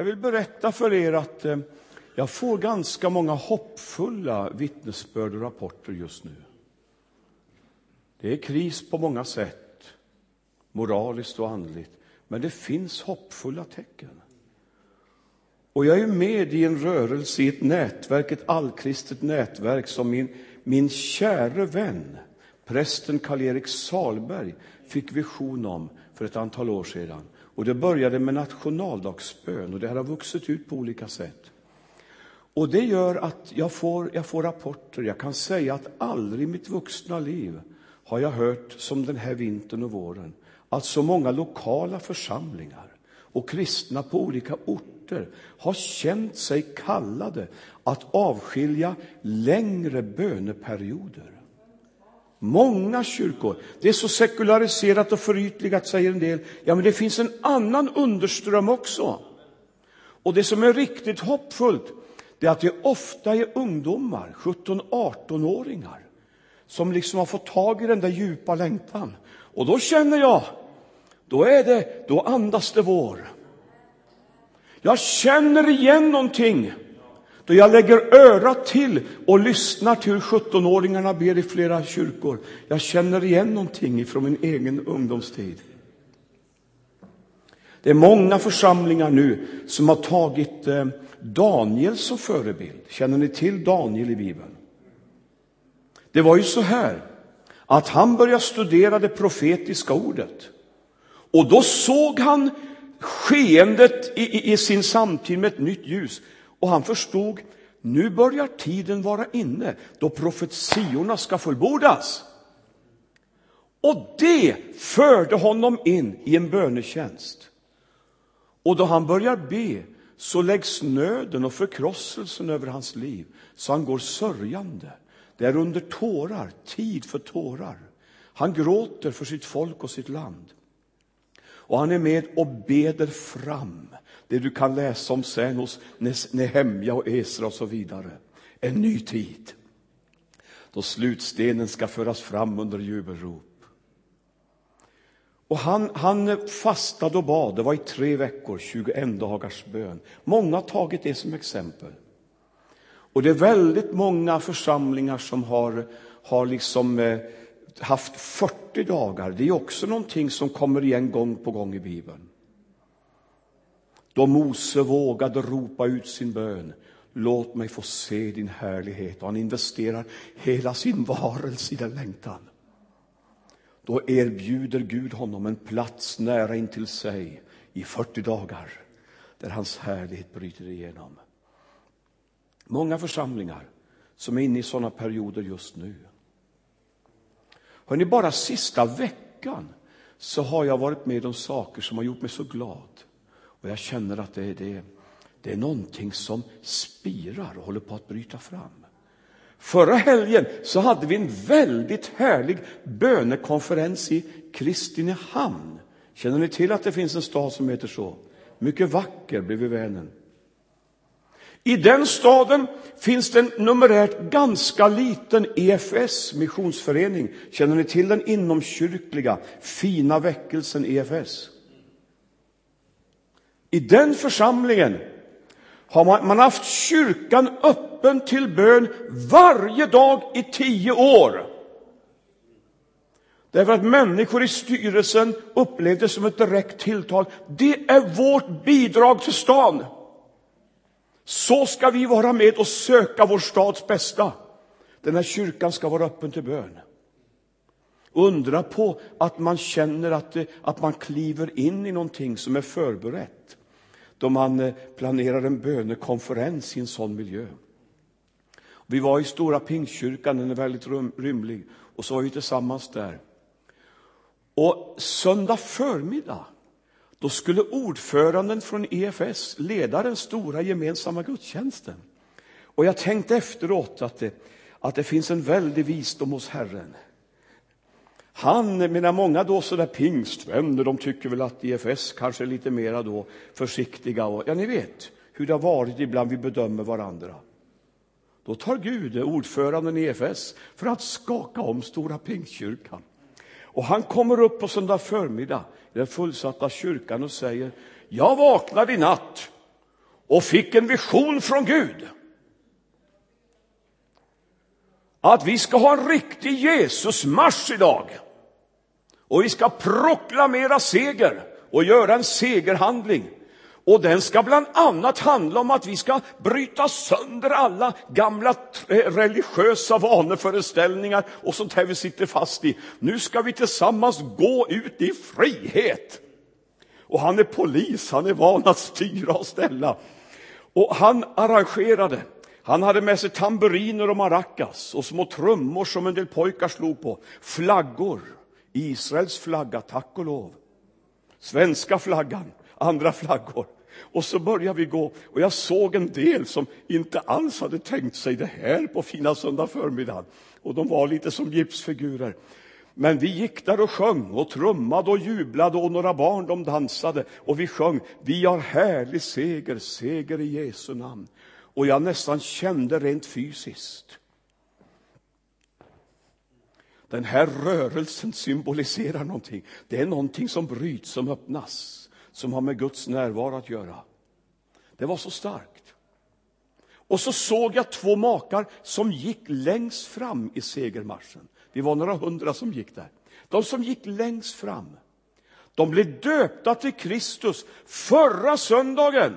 Jag vill berätta för er att eh, jag får ganska många hoppfulla vittnesbörd och rapporter just nu. Det är kris på många sätt, moraliskt och andligt, men det finns hoppfulla tecken. Och jag är med i en rörelse, i ett nätverk, ett allkristet nätverk som min, min käre vän, prästen Karl-Erik Salberg, fick vision om för ett antal år sedan. Och det började med nationaldagsbön och det har vuxit ut på olika sätt. Och det gör att jag får, jag får rapporter. Jag kan säga att aldrig i mitt vuxna liv har jag hört, som den här vintern och våren, att så många lokala församlingar och kristna på olika orter har känt sig kallade att avskilja längre böneperioder. Många kyrkor. Det är så sekulariserat och förytligat, säger en del. Ja, men det finns en annan underström också. Och det som är riktigt hoppfullt, det är att det ofta är ungdomar, 17-18-åringar, som liksom har fått tag i den där djupa längtan. Och då känner jag, då är det, då andas det vår. Jag känner igen någonting då jag lägger örat till och lyssnar till hur 17-åringarna ber i flera kyrkor. Jag känner igen någonting från min egen ungdomstid. Det är många församlingar nu som har tagit eh, Daniel som förebild. Känner ni till Daniel i Bibeln? Det var ju så här att han började studera det profetiska ordet. Och då såg han skeendet i, i, i sin samtid med ett nytt ljus. Och han förstod, nu börjar tiden vara inne då profetiorna ska fullbordas. Och det förde honom in i en bönetjänst. Och då han börjar be så läggs nöden och förkrosselsen över hans liv så han går sörjande. Det är under tårar, tid för tårar. Han gråter för sitt folk och sitt land. Och han är med och beder fram det du kan läsa om sen hos Nehemja och Esra och så vidare. En ny tid då slutstenen ska föras fram under jubelrop. Och han, han fastade och bad, det var i tre veckor, 21 dagars bön. Många har tagit det som exempel. Och det är väldigt många församlingar som har, har liksom eh, haft 40 dagar. Det är också någonting som kommer igen gång på gång i Bibeln. Då Mose vågade ropa ut sin bön. Låt mig få se din härlighet. Och han investerar hela sin varelse i den längtan. Då erbjuder Gud honom en plats nära intill sig i 40 dagar där hans härlighet bryter igenom. Många församlingar som är inne i sådana perioder just nu. Hörrni, bara sista veckan så har jag varit med om saker som har gjort mig så glad. Och jag känner att det, det, det är någonting som spirar och håller på att bryta fram. Förra helgen så hade vi en väldigt härlig bönekonferens i Kristinehamn. Känner ni till att det finns en stad som heter så? Mycket vacker bredvid Vänern. I den staden finns det en numerärt ganska liten EFS, missionsförening. Känner ni till den inomkyrkliga, fina väckelsen EFS? I den församlingen har man, man haft kyrkan öppen till bön varje dag i tio år. Därför att människor i styrelsen upplevde det som ett direkt tilltal. Det är vårt bidrag till stan. Så ska vi vara med och söka vår stads bästa. Den här kyrkan ska vara öppen till bön. Undra på att man känner att, att man kliver in i någonting som är förberett då man eh, planerar en bönekonferens i en sån miljö. Vi var i Stora Pingstkyrkan, den är väldigt rymlig, och så var vi tillsammans där. Och söndag förmiddag då skulle ordföranden från EFS leda den stora gemensamma gudstjänsten. Och jag tänkte efteråt att det, att det finns en väldig visdom hos Herren. Han, menar många då sådär pingstvänner, de tycker väl att EFS kanske är lite mera då försiktiga och, ja ni vet hur det har varit ibland vi bedömer varandra. Då tar Gud, ordföranden i EFS, för att skaka om Stora Pingstkyrkan. Och han kommer upp på söndag förmiddag i den fullsatta kyrkan och säger, jag vaknade i natt och fick en vision från Gud. Att vi ska ha en riktig Jesusmarsch idag. Och vi ska proklamera seger och göra en segerhandling. Och den ska bland annat handla om att vi ska bryta sönder alla gamla eh, religiösa vaneföreställningar och sånt här vi sitter fast i. Nu ska vi tillsammans gå ut i frihet. Och han är polis, han är van att styra och ställa. Och han arrangerade. Han hade med sig tamburiner och maracas och små trummor som en del pojkar slog på. Flaggor. Israels flagga, tack och lov. Svenska flaggan, andra flaggor. Och så började vi gå och jag såg en del som inte alls hade tänkt sig det här på fina söndag förmiddag. Och de var lite som gipsfigurer. Men vi gick där och sjöng och trummade och jublade och några barn de dansade och vi sjöng Vi har härlig seger, seger i Jesu namn. Och jag nästan kände rent fysiskt. Den här rörelsen symboliserar någonting. Det är någonting som bryts, som öppnas, som har med Guds närvaro att göra. Det var så starkt. Och så såg jag två makar som gick längst fram i segermarschen. Vi var några hundra som gick där. De som gick längst fram, de blev döpta till Kristus förra söndagen.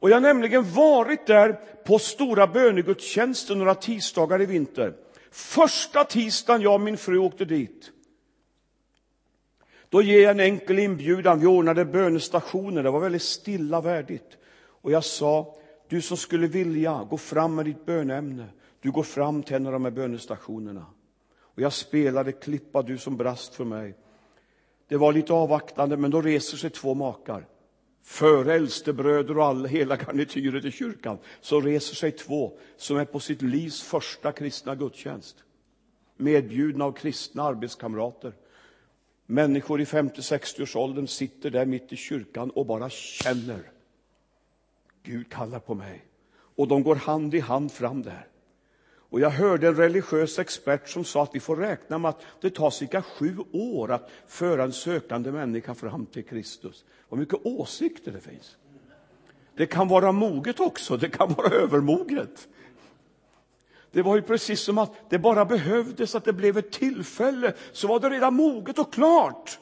Och jag har nämligen varit där på stora bönegudstjänsten några tisdagar i vinter. Första tisdagen jag och min fru åkte dit. Då ger jag en enkel inbjudan. Vi ordnade bönestationer. Det var väldigt stilla värdigt. Och jag sa, du som skulle vilja, gå fram med ditt bönämne. Du går fram till en av de här bönestationerna. Och jag spelade Klippa du som brast för mig. Det var lite avvaktande, men då reser sig två makar. Före äldstebröder och all, hela garnityret i kyrkan så reser sig två som är på sitt livs första kristna gudstjänst. Medbjudna av kristna arbetskamrater. Människor i 50-60-årsåldern sitter där mitt i kyrkan och bara känner. Gud kallar på mig. Och de går hand i hand fram där. Och jag hörde en religiös expert som sa att vi får räkna med att det tar cirka sju år att föra en sökande människa fram till Kristus. Vad mycket åsikter det finns. Det kan vara moget också, det kan vara övermoget. Det var ju precis som att det bara behövdes att det blev ett tillfälle, så var det redan moget och klart.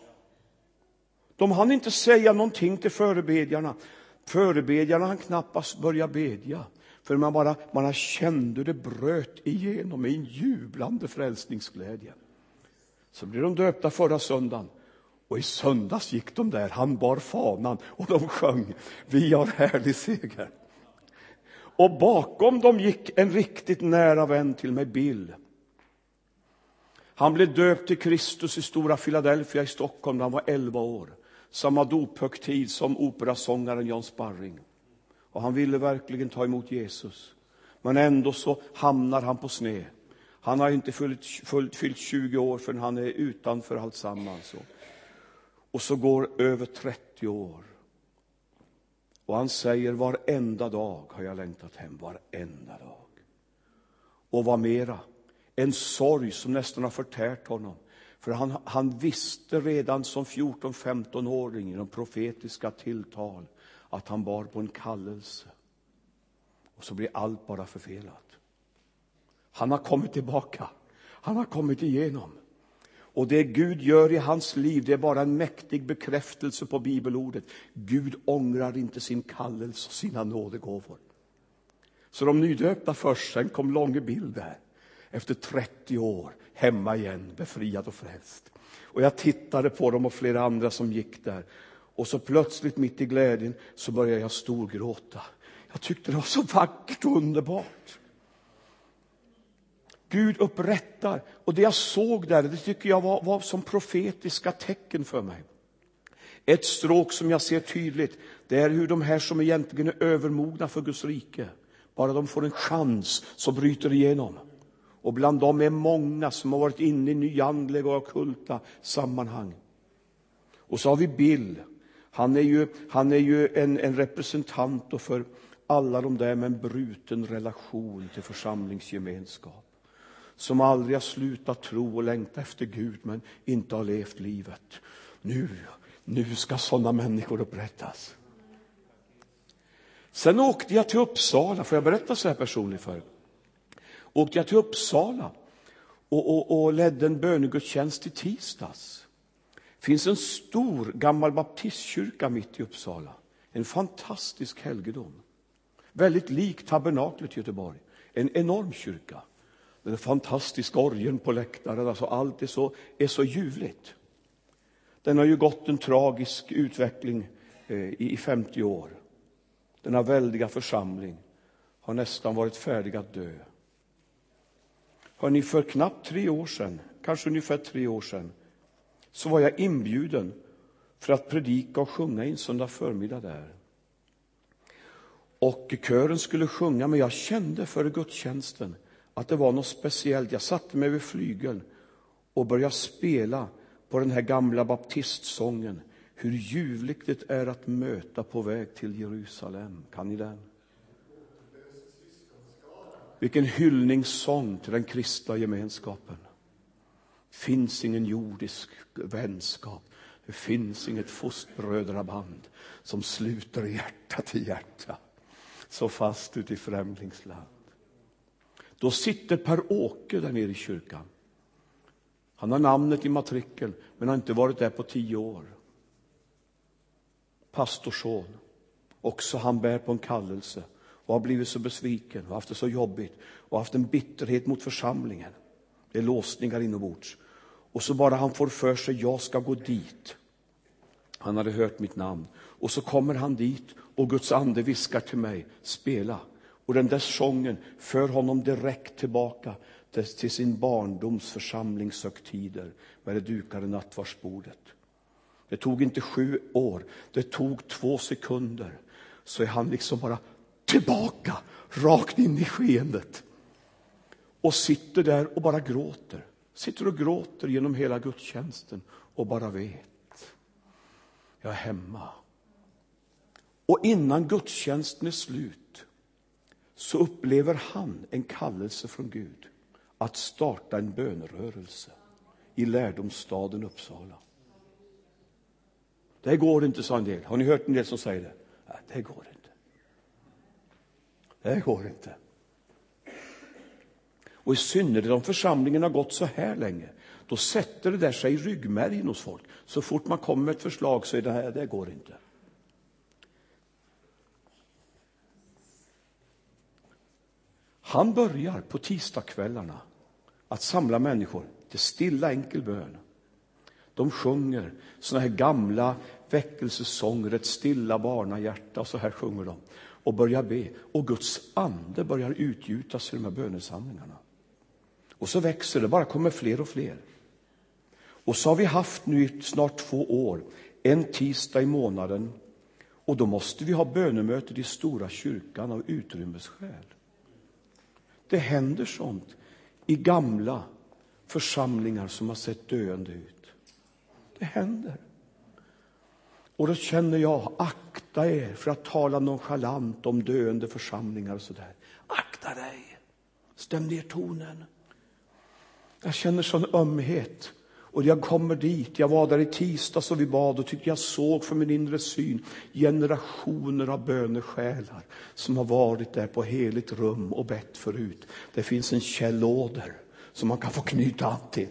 De hann inte säga någonting till förebedjarna. Förebedjarna hann knappast börja bedja. För man bara, man kände hur det bröt igenom i en jublande frälsningsglädje. Så blev de döpta förra söndagen. Och i söndags gick de där, han bar fanan och de sjöng Vi har härlig seger. Och bakom dem gick en riktigt nära vän till mig, Bill. Han blev döpt till Kristus i Stora Philadelphia i Stockholm när han var 11 år. Samma dophögtid som operasångaren Jan Sparring. Och han ville verkligen ta emot Jesus. Men ändå så hamnar han på sned. Han har inte fyllt, fyllt, fyllt 20 år förrän han är utanför alltsammans. Och så går över 30 år. Och han säger varenda dag har jag längtat hem, varenda dag. Och vad mera, en sorg som nästan har förtärt honom. För han, han visste redan som 14-15-åring genom profetiska tilltal att han bar på en kallelse. Och så blir allt bara förfelat. Han har kommit tillbaka. Han har kommit igenom. Och det Gud gör i hans liv, det är bara en mäktig bekräftelse på bibelordet. Gud ångrar inte sin kallelse och sina nådegåvor. Så de nydöpta först, sen kom Långe Bild där. Efter 30 år, hemma igen, befriad och frälst. Och jag tittade på dem och flera andra som gick där. Och så plötsligt mitt i glädjen så började jag storgråta. Jag tyckte det var så vackert och underbart. Gud upprättar. Och det jag såg där, det tycker jag var, var som profetiska tecken för mig. Ett stråk som jag ser tydligt, det är hur de här som egentligen är övermogna för Guds rike, bara de får en chans så bryter igenom. Och bland dem är många som har varit inne i nyandliga och okulta sammanhang. Och så har vi Bill. Han är ju, han är ju en, en representant för alla de där med en bruten relation till församlingsgemenskap som aldrig har slutat tro och längta efter Gud men inte har levt livet. Nu, nu ska sådana människor upprättas. Sen åkte jag till Uppsala, får jag berätta så här personligt för er? Åkte jag till Uppsala och, och, och ledde en bönegudstjänst i tisdags. Det finns en stor gammal baptistkyrka mitt i Uppsala. En fantastisk helgedom. Väldigt lik tabernaklet i Göteborg. En enorm kyrka. Den fantastiska orgeln på läktaren, alltså allt är så, är så ljuvligt. Den har ju gått en tragisk utveckling eh, i 50 år. Denna väldiga församling har nästan varit färdig att dö. Hörrni, för knappt tre år sedan, kanske ungefär tre år sedan, så var jag inbjuden för att predika och sjunga en söndag förmiddag där. Och kören skulle sjunga, men jag kände före gudstjänsten att det var något speciellt. Jag satte mig vid flygeln och började spela på den här gamla baptistsången. Hur ljuvligt det är att möta på väg till Jerusalem. Kan ni den? Vilken hyllningssång till den kristna gemenskapen. Det finns ingen jordisk vänskap. Det finns inget fostbrödraband som sluter hjärta till hjärta så fast ute i främlingsland. Då sitter Per-Åke där nere i kyrkan. Han har namnet i matrikeln, men har inte varit där på tio år. Pastorsson. Också han bär på en kallelse och har blivit så besviken och haft det så jobbigt och haft en bitterhet mot församlingen. Det är låsningar inombords. Och så bara han får för sig, jag ska gå dit. Han hade hört mitt namn. Och så kommer han dit och Guds ande viskar till mig, spela. Och den där sången för honom direkt tillbaka till sin barndoms församlingshögtider med det dukade nattvardsbordet. Det tog inte sju år, det tog två sekunder. Så är han liksom bara tillbaka, rakt in i skeendet. Och sitter där och bara gråter. Sitter och gråter genom hela gudstjänsten och bara vet. Jag är hemma. Och innan gudstjänsten är slut så upplever han en kallelse från Gud att starta en bönerörelse i lärdomsstaden Uppsala. Det går inte, sa en del. Har ni hört en del som säger det? Nej, det går inte. Det går inte. Och i synnerhet om församlingen har gått så här länge, då sätter det där sig i ryggmärgen hos folk. Så fort man kommer med ett förslag så är det här, det går inte. Han börjar på tisdagskvällarna att samla människor till stilla enkel bön. De sjunger såna här gamla väckelsesånger, ett stilla barnahjärta, och så här sjunger de och börjar be. Och Guds ande börjar utgjutas i de här bönesamlingarna. Och så växer det, bara kommer fler och fler. Och så har vi haft nu i snart två år, en tisdag i månaden. Och då måste vi ha bönemöte i stora kyrkan av utrymmesskäl. Det händer sånt i gamla församlingar som har sett döende ut. Det händer. Och då känner jag, akta er för att tala nonchalant om döende församlingar och sådär. Akta dig! Stäm ner tonen. Jag känner sån ömhet. Och jag kommer dit, jag var där i tisdags och vi bad och tyckte jag såg för min inre syn generationer av bönesjälar som har varit där på heligt rum och bett förut. Det finns en källåder som man kan få knyta an till.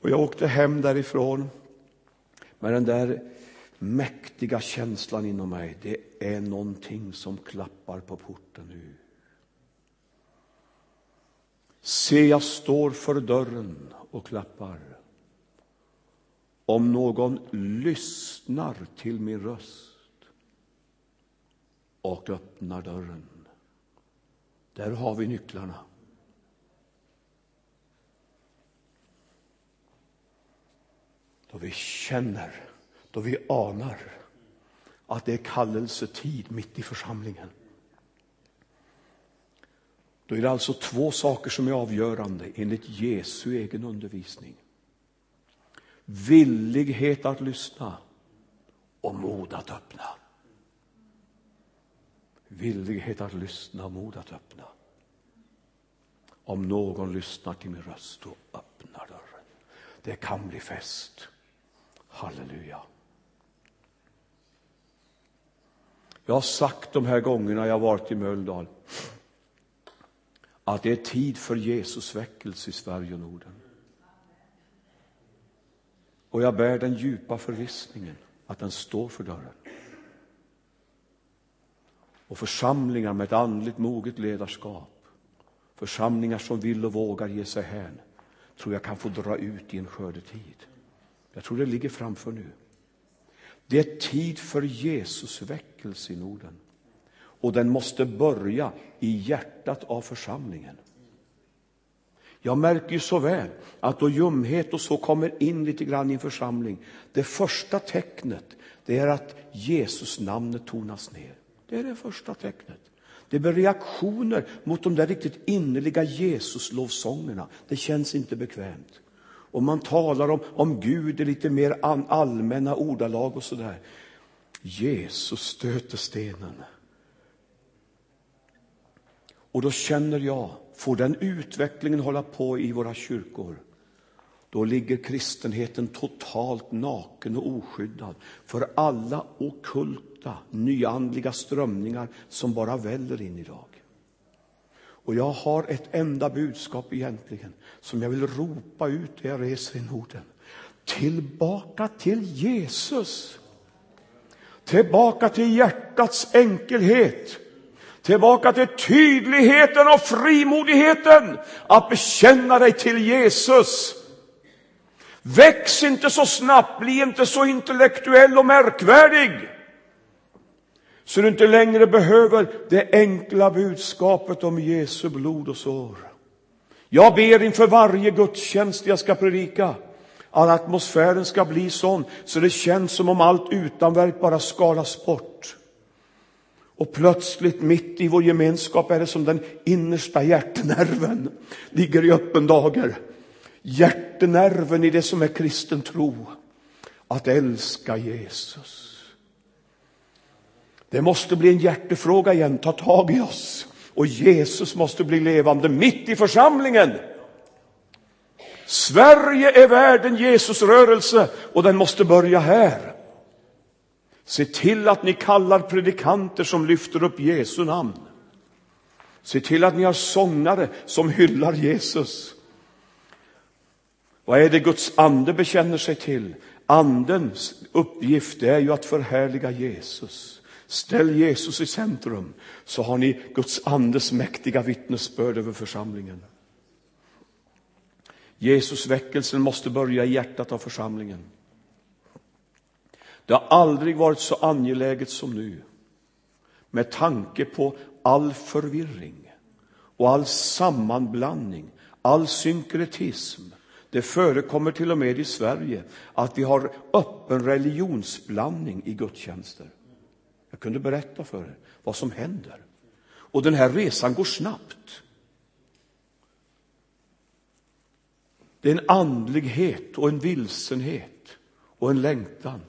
Och jag åkte hem därifrån med den där mäktiga känslan inom mig. Det är någonting som klappar på porten nu. Se, jag står för dörren och klappar. Om någon lyssnar till min röst och öppnar dörren. Där har vi nycklarna. Då vi känner, då vi anar att det är kallelsetid mitt i församlingen. Då är det alltså två saker som är avgörande enligt Jesu egen undervisning. Villighet att lyssna och mod att öppna. Villighet att lyssna och mod att öppna. Om någon lyssnar till min röst och öppnar dörren. Det kan bli fest. Halleluja. Jag har sagt de här gångerna jag varit i Mölndal att det är tid för Jesus väckelse i Sverige och Norden. Och jag bär den djupa förvissningen att den står för dörren. Och församlingar med ett andligt moget ledarskap, församlingar som vill och vågar ge sig hän, tror jag kan få dra ut i en skördetid. Jag tror det ligger framför nu. Det är tid för Jesus väckelse i Norden. Och den måste börja i hjärtat av församlingen. Jag märker ju så väl att då ljumhet och så kommer in lite grann i en församling, det första tecknet det är att Jesus namnet tonas ner. Det är det första tecknet. Det blir reaktioner mot de där riktigt innerliga Jesuslovsångerna. Det känns inte bekvämt. Och man talar om, om Gud i lite mer allmänna ordalag och sådär. Jesus stöter stenen. Och då känner jag, får den utvecklingen hålla på i våra kyrkor, då ligger kristenheten totalt naken och oskyddad för alla okulta, nyandliga strömningar som bara väller in idag. Och jag har ett enda budskap egentligen som jag vill ropa ut när jag reser i Norden. Tillbaka till Jesus. Tillbaka till hjärtats enkelhet. Tillbaka till tydligheten och frimodigheten att bekänna dig till Jesus. Väx inte så snabbt, bli inte så intellektuell och märkvärdig så du inte längre behöver det enkla budskapet om Jesu blod och sår. Jag ber inför varje gudstjänst jag ska predika att atmosfären ska bli sån så det känns som om allt utanverk bara skalas bort. Och plötsligt mitt i vår gemenskap är det som den innersta hjärtnerven ligger i öppen dager. Hjärtnerven i det som är kristen tro. Att älska Jesus. Det måste bli en hjärtefråga igen, ta tag i oss. Och Jesus måste bli levande mitt i församlingen. Sverige är världen Jesusrörelse och den måste börja här. Se till att ni kallar predikanter som lyfter upp Jesu namn. Se till att ni har sångare som hyllar Jesus. Vad är det Guds ande bekänner sig till? Andens uppgift är ju att förhärliga Jesus. Ställ Jesus i centrum så har ni Guds andes mäktiga vittnesbörd över församlingen. Jesus väckelsen måste börja i hjärtat av församlingen. Det har aldrig varit så angeläget som nu med tanke på all förvirring och all sammanblandning, all synkretism. Det förekommer till och med i Sverige att vi har öppen religionsblandning i gudstjänster. Jag kunde berätta för er vad som händer. Och den här resan går snabbt. Det är en andlighet och en vilsenhet och en längtan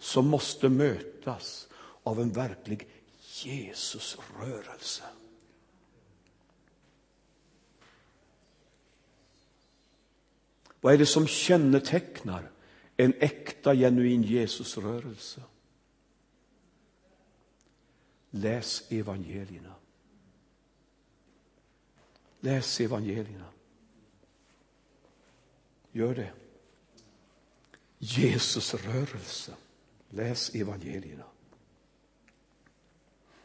som måste mötas av en verklig Jesusrörelse. Vad är det som kännetecknar en äkta, genuin Jesusrörelse? Läs evangelierna. Läs evangelierna. Gör det. Jesusrörelse. Läs evangelierna.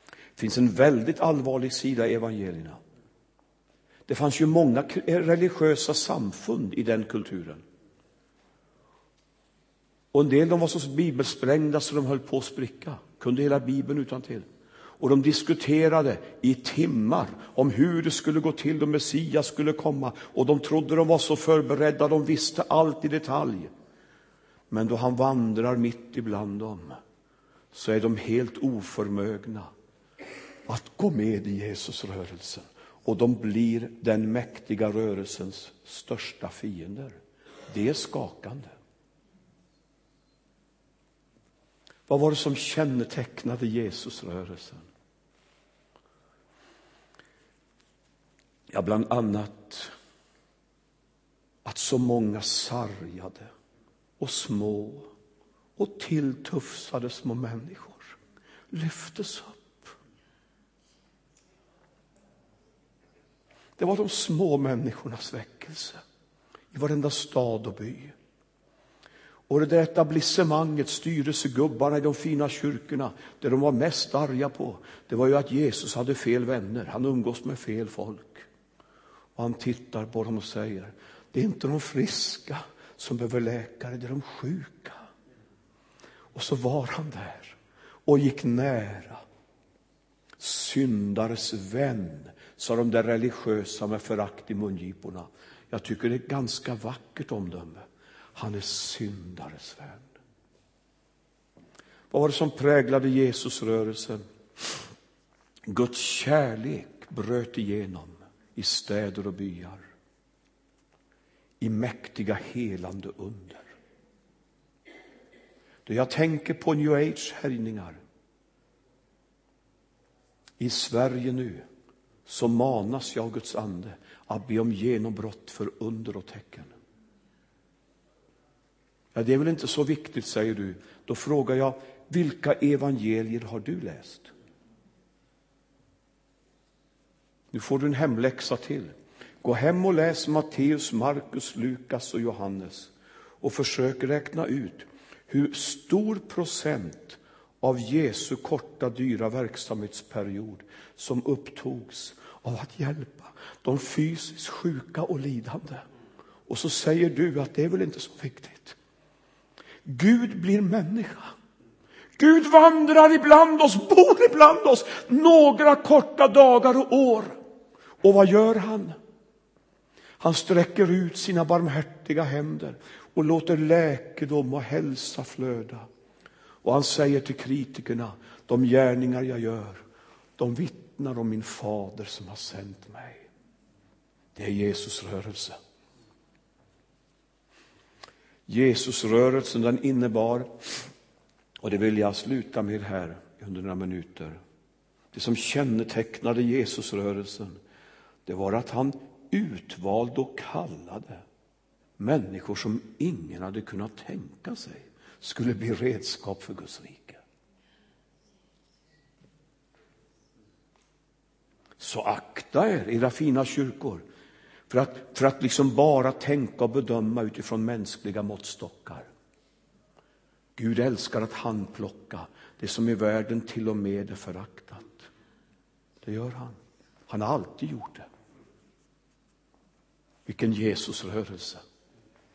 Det finns en väldigt allvarlig sida i evangelierna. Det fanns ju många eh, religiösa samfund i den kulturen. Och en del de var så bibelsprängda så de höll på att spricka, kunde hela bibeln utan till. Och de diskuterade i timmar om hur det skulle gå till då Messias skulle komma. Och de trodde de var så förberedda, de visste allt i detalj. Men då han vandrar mitt ibland dem så är de helt oförmögna att gå med i Jesusrörelsen. Och de blir den mäktiga rörelsens största fiender. Det är skakande. Vad var det som kännetecknade Jesusrörelsen? Ja, bland annat att så många sargade och små och tilltufsade små människor lyftes upp. Det var de små människornas väckelse i varenda stad och by. Och det där etablissemanget, styrelsegubbarna i de fina kyrkorna, det de var mest arga på, det var ju att Jesus hade fel vänner. Han umgås med fel folk. Och han tittar på dem och säger, det är inte de friska som behöver läkare, det är de sjuka. Och så var han där och gick nära. Syndares vän, sa de där religiösa med förakt i mungiporna. Jag tycker det är ett ganska vackert omdöme. Han är syndares vän. Vad var det som präglade Jesusrörelsen? Guds kärlek bröt igenom i städer och byar i mäktiga helande under. Då jag tänker på new age härjningar i Sverige nu så manas jag Guds ande att be om genombrott för under och tecken. Ja, det är väl inte så viktigt, säger du. Då frågar jag, vilka evangelier har du läst? Nu får du en hemläxa till. Gå hem och läs Matteus, Markus, Lukas och Johannes och försök räkna ut hur stor procent av Jesu korta, dyra verksamhetsperiod som upptogs av att hjälpa de fysiskt sjuka och lidande. Och så säger du att det är väl inte så viktigt. Gud blir människa. Gud vandrar ibland oss, bor ibland oss några korta dagar och år. Och vad gör han? Han sträcker ut sina barmhärtiga händer och låter läkedom och hälsa flöda. Och han säger till kritikerna, de gärningar jag gör, de vittnar om min fader som har sänt mig. Det är Jesus rörelse. Jesusrörelsen den innebar, och det vill jag sluta med här under några minuter, det som kännetecknade Jesusrörelsen, det var att han utvalda och kallade människor som ingen hade kunnat tänka sig skulle bli redskap för Guds rike. Så akta er, era fina kyrkor, för att, för att liksom bara tänka och bedöma utifrån mänskliga måttstockar. Gud älskar att handplocka det som i världen till och med är föraktat. Det gör han. Han har alltid gjort det. Vilken Jesusrörelse.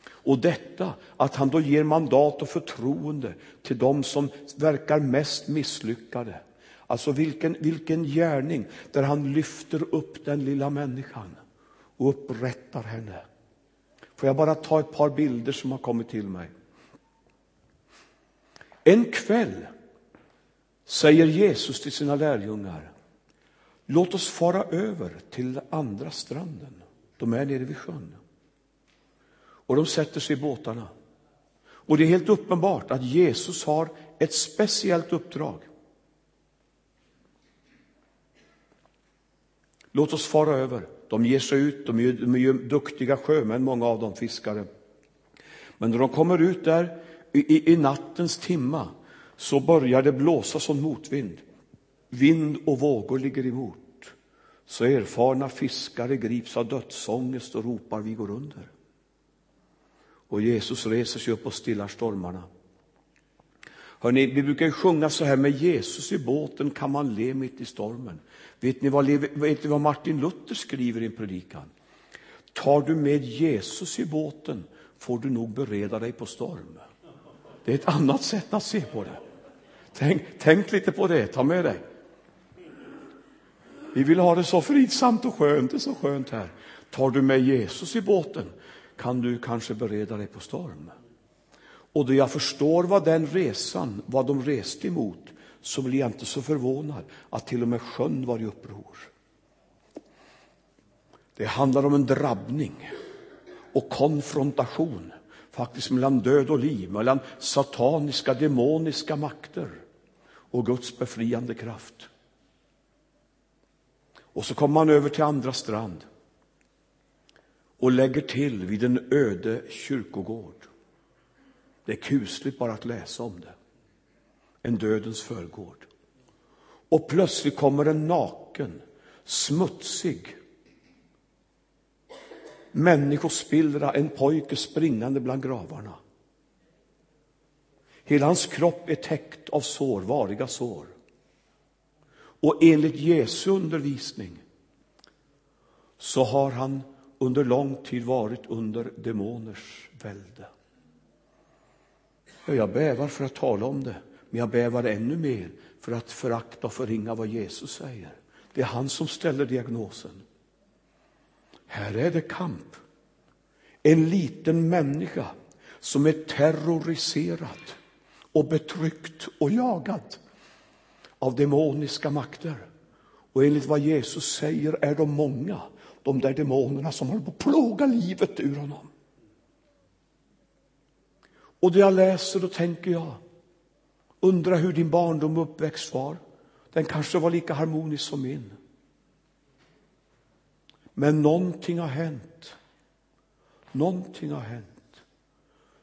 Och detta att han då ger mandat och förtroende till dem som verkar mest misslyckade. Alltså vilken, vilken gärning där han lyfter upp den lilla människan och upprättar henne. Får jag bara ta ett par bilder som har kommit till mig. En kväll säger Jesus till sina lärjungar, låt oss fara över till andra stranden. De är nere vid sjön. Och de sätter sig i båtarna. Och det är helt uppenbart att Jesus har ett speciellt uppdrag. Låt oss fara över. De ger sig ut, de är, de är ju duktiga sjömän, många av dem fiskare. Men när de kommer ut där i, i nattens timma så börjar det blåsa som motvind. Vind och vågor ligger emot. Så erfarna fiskare grips av dödsångest och ropar vi går under. Och Jesus reser sig upp och stillar stormarna. Hörrni, vi brukar ju sjunga så här med Jesus i båten kan man le mitt i stormen. Vet ni vad, vet ni vad Martin Luther skriver i en predikan? Tar du med Jesus i båten får du nog bereda dig på storm. Det är ett annat sätt att se på det. Tänk, tänk lite på det, ta med dig. Vi vill ha det så fridsamt och skönt, det är så skönt här. Tar du med Jesus i båten kan du kanske bereda dig på storm. Och då jag förstår vad den resan, vad de reste emot, så blir jag inte så förvånad att till och med sjön var i uppror. Det handlar om en drabbning och konfrontation faktiskt mellan död och liv, mellan sataniska, demoniska makter och Guds befriande kraft. Och så kommer man över till andra strand och lägger till vid en öde kyrkogård. Det är kusligt bara att läsa om det. En dödens förgård. Och plötsligt kommer en naken, smutsig människospillra, en pojke springande bland gravarna. Hela hans kropp är täckt av sår, variga sår. Och enligt Jesu undervisning så har han under lång tid varit under demoners välde. Jag bävar för att tala om det, men jag bävar ännu mer för att förakta och förringa vad Jesus säger. Det är han som ställer diagnosen. Här är det kamp. En liten människa som är terroriserad och betryckt och jagad av demoniska makter. Och enligt vad Jesus säger är de många, de där demonerna som håller på att plåga livet ur honom. Och det jag läser, då tänker jag, undra hur din barndom och uppväxt var. Den kanske var lika harmonisk som min. Men någonting har hänt. Någonting har hänt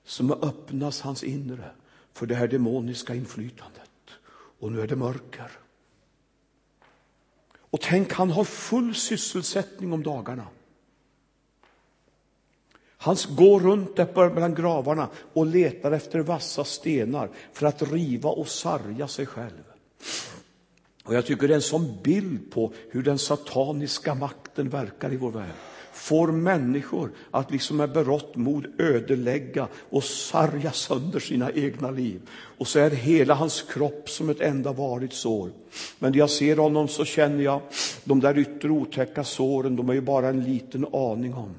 som har öppnat hans inre för det här demoniska inflytandet. Och nu är det mörker. Och tänk, han har full sysselsättning om dagarna. Han går runt där mellan gravarna och letar efter vassa stenar för att riva och sarga sig själv. Och Jag tycker det är en sån bild på hur den sataniska makten verkar i vår värld får människor att liksom med berått mod ödelägga och sarga sönder sina egna liv. Och så är hela hans kropp som ett enda varigt sår. Men när jag ser honom så känner jag de där yttre otäcka såren, de är ju bara en liten aning om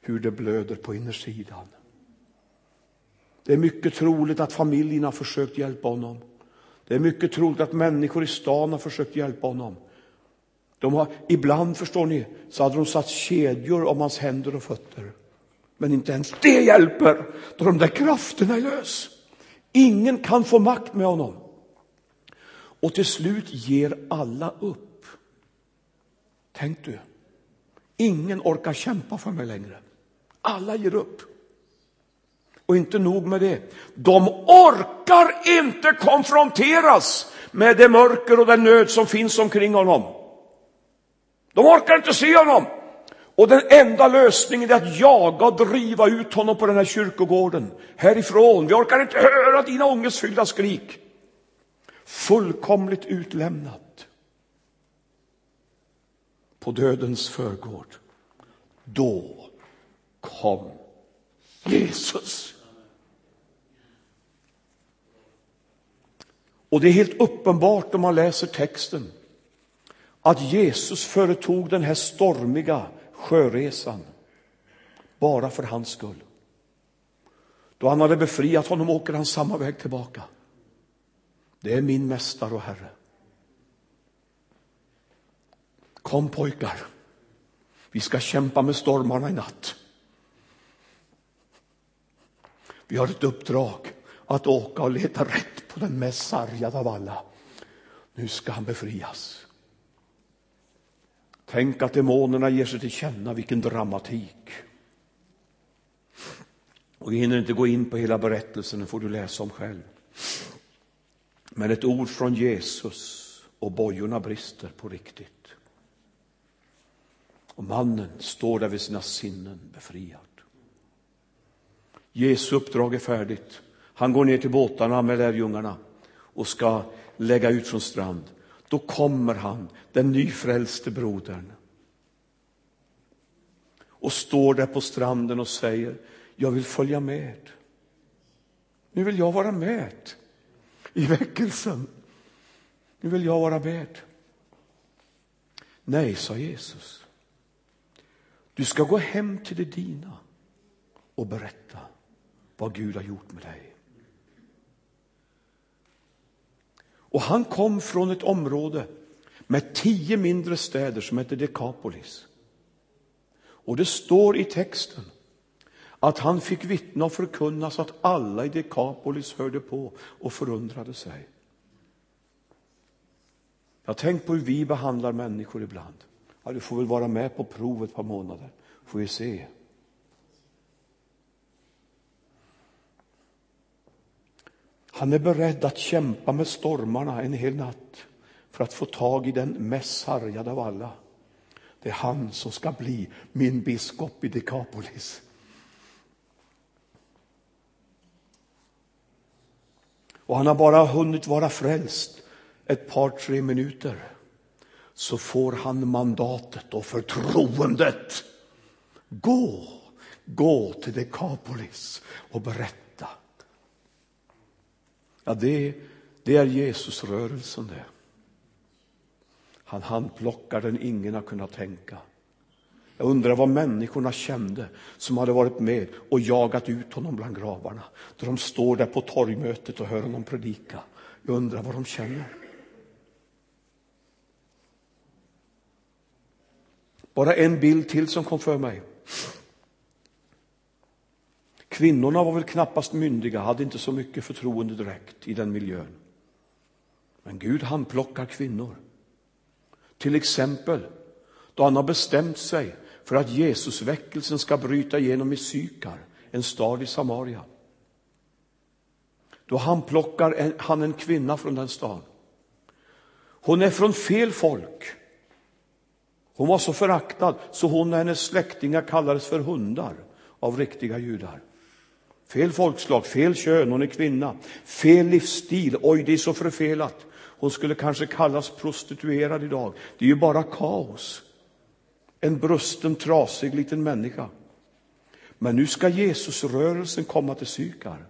hur det blöder på innersidan. Det är mycket troligt att familjen har försökt hjälpa honom. Det är mycket troligt att människor i stan har försökt hjälpa honom. De har, ibland, förstår ni, så hade de satt kedjor om hans händer och fötter. Men inte ens det hjälper, då de där krafterna är lös. Ingen kan få makt med honom. Och till slut ger alla upp. Tänk du, ingen orkar kämpa för mig längre. Alla ger upp. Och inte nog med det, de orkar inte konfronteras med det mörker och den nöd som finns omkring honom. De orkar inte se honom. Och den enda lösningen är att jaga och driva ut honom på den här kyrkogården. Härifrån. Vi orkar inte höra dina ångestfyllda skrik. Fullkomligt utlämnat. På dödens förgård. Då kom Jesus. Och det är helt uppenbart om man läser texten att Jesus företog den här stormiga sjöresan bara för hans skull. Då han hade befriat honom åker han samma väg tillbaka. Det är min mästare och Herre. Kom pojkar, vi ska kämpa med stormarna i natt. Vi har ett uppdrag att åka och leta rätt på den mest sargade av alla. Nu ska han befrias. Tänk att demonerna ger sig till känna, vilken dramatik. Och vi hinner inte gå in på hela berättelsen, den får du läsa om själv. Men ett ord från Jesus och bojorna brister på riktigt. Och mannen står där vid sina sinnen befriad. Jesu uppdrag är färdigt. Han går ner till båtarna med lärjungarna och ska lägga ut från strand. Då kommer han, den nyfrälste brodern och står där på stranden och säger, jag vill följa med. Nu vill jag vara med i väckelsen. Nu vill jag vara med. Nej, sa Jesus. Du ska gå hem till det dina och berätta vad Gud har gjort med dig. Och han kom från ett område med tio mindre städer som hette Dekapolis. Och det står i texten att han fick vittna och förkunna så att alla i Dekapolis hörde på och förundrade sig. Jag tänkt på hur vi behandlar människor ibland. Ja, du får väl vara med på provet ett par månader, får vi se. Han är beredd att kämpa med stormarna en hel natt för att få tag i den mest sargade av alla. Det är han som ska bli min biskop i Dekapolis. Och han har bara hunnit vara frälst ett par, tre minuter. Så får han mandatet och förtroendet. Gå, gå till Dekapolis och berätta. Ja, det, det är Jesusrörelsen det. Han handplockar den ingen har kunnat tänka. Jag undrar vad människorna kände som hade varit med och jagat ut honom bland gravarna. Då de står där på torgmötet och hör honom predika. Jag undrar vad de känner. Bara en bild till som kom för mig. Kvinnorna var väl knappast myndiga, hade inte så mycket förtroende direkt i den miljön. Men Gud han plockar kvinnor. Till exempel då han har bestämt sig för att Jesusväckelsen ska bryta igenom i Sykar, en stad i Samaria. Då han plockar en, han en kvinna från den staden. Hon är från fel folk. Hon var så föraktad så hon och hennes släktingar kallades för hundar av riktiga judar. Fel folkslag, fel kön, hon är kvinna. Fel livsstil, oj det är så förfelat. Hon skulle kanske kallas prostituerad idag. Det är ju bara kaos. En brusten, trasig liten människa. Men nu ska Jesusrörelsen komma till Sykar.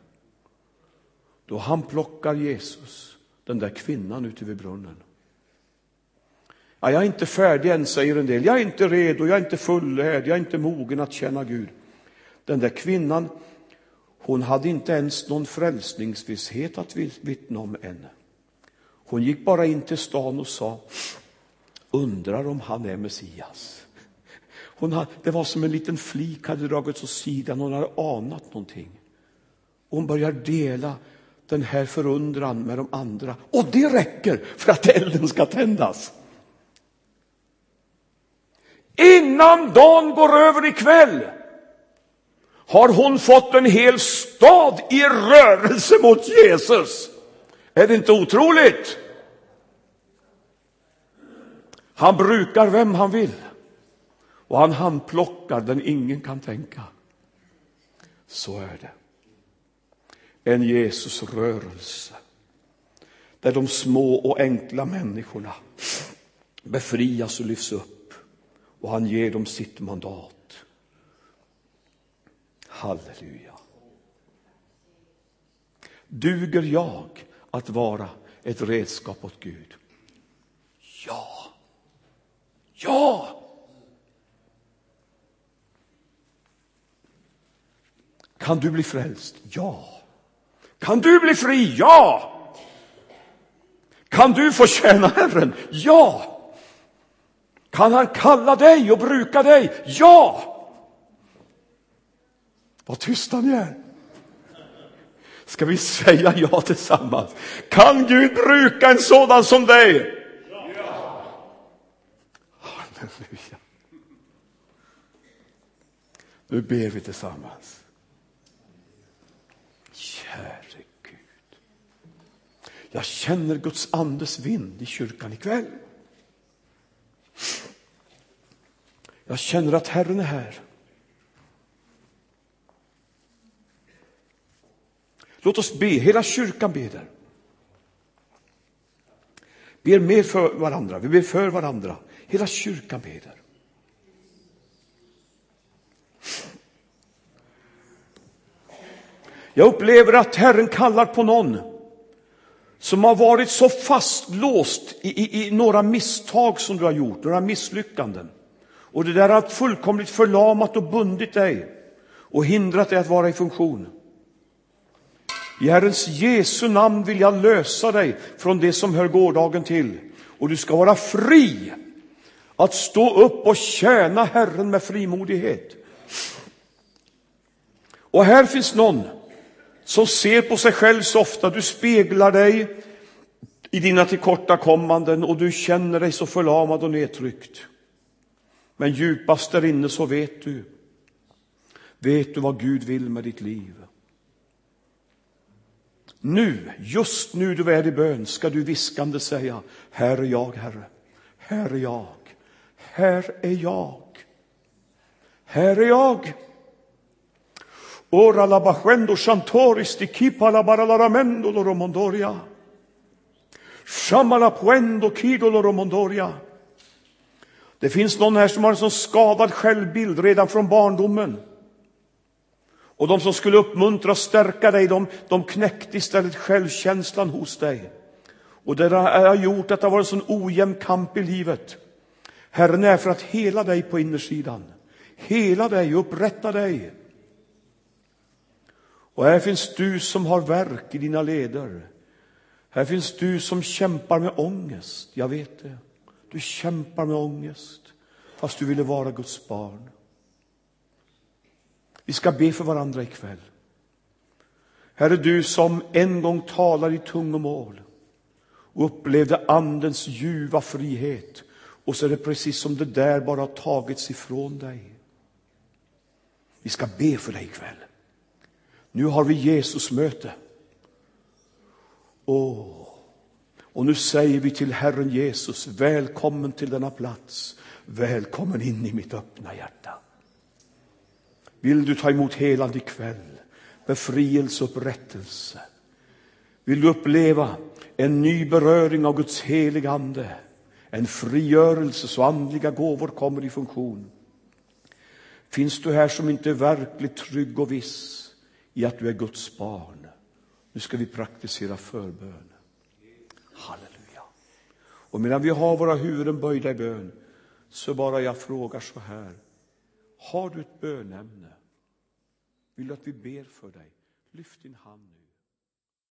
Då han plockar Jesus, den där kvinnan ute vid brunnen. Ja, jag är inte färdig än, säger en del. Jag är inte redo, jag är inte fullärd, jag är inte mogen att känna Gud. Den där kvinnan, hon hade inte ens någon frälsningsvisshet att vittna om än. Hon gick bara in till stan och sa, undrar om han är Messias. Hon hade, det var som en liten flik hade dragits åt sidan, hon hade anat någonting. Hon börjar dela den här förundran med de andra och det räcker för att elden ska tändas. Innan dagen går över ikväll har hon fått en hel stad i rörelse mot Jesus. Är det inte otroligt? Han brukar vem han vill och han handplockar den ingen kan tänka. Så är det. En Jesusrörelse där de små och enkla människorna befrias och lyfts upp och han ger dem sitt mandat. Halleluja. Duger jag att vara ett redskap åt Gud? Ja. Ja! Kan du bli frälst? Ja. Kan du bli fri? Ja. Kan du få tjäna Herren? Ja. Kan han kalla dig och bruka dig? Ja. Vad tysta ni är. Ska vi säga ja tillsammans? Kan Gud bruka en sådan som dig? Ja. Halleluja. Nu ber vi tillsammans. Käre Gud. Jag känner Guds andes vind i kyrkan ikväll. Jag känner att Herren är här. Låt oss be, hela kyrkan ber. Ber mer för varandra, vi ber för varandra. Hela kyrkan ber. Jag upplever att Herren kallar på någon som har varit så fastlåst i, i, i, några misstag som du har gjort, några misslyckanden. Och det där har fullkomligt förlamat och bundit dig och hindrat dig att vara i funktion. I Herrens Jesu namn vill jag lösa dig från det som hör gårdagen till. Och du ska vara fri att stå upp och tjäna Herren med frimodighet. Och här finns någon som ser på sig själv så ofta. Du speglar dig i dina tillkortakommanden och du känner dig så förlamad och nedtryckt. Men djupast där inne så vet du, vet du vad Gud vill med ditt liv. Nu, just nu du är i bön, ska du viskande säga, här är jag, Herre, här är jag, här är jag, här är jag. Ora la bachendo chantoris di kipa la baralaramendo lo romondoria. Shamala puendo kido lo romondoria. Det finns någon här som har en sån skadad självbild redan från barndomen. Och de som skulle uppmuntra och stärka dig, de, de knäckte istället självkänslan hos dig. Och det har gjort att det har varit en sån ojämn kamp i livet. Herren är för att hela dig på innersidan. Hela dig, upprätta dig. Och här finns du som har verk i dina leder. Här finns du som kämpar med ångest. Jag vet det. Du kämpar med ångest fast du ville vara Guds barn. Vi ska be för varandra ikväll. Herre, du som en gång talar i tungomål och upplevde Andens ljuva frihet och så är det precis som det där bara har tagits ifrån dig. Vi ska be för dig ikväll. Nu har vi Jesus möte. Åh, och nu säger vi till Herren Jesus, välkommen till denna plats. Välkommen in i mitt öppna hjärta. Vill du ta emot helande ikväll, befrielse och upprättelse? Vill du uppleva en ny beröring av Guds heliga Ande? En frigörelse så andliga gåvor kommer i funktion. Finns du här som inte är verkligt trygg och viss i att du är Guds barn? Nu ska vi praktisera förbön. Halleluja. Och medan vi har våra huvuden böjda i bön så bara jag frågar så här. Har du ett bönämne? Vill du att vi ber för dig? Lyft din hand nu.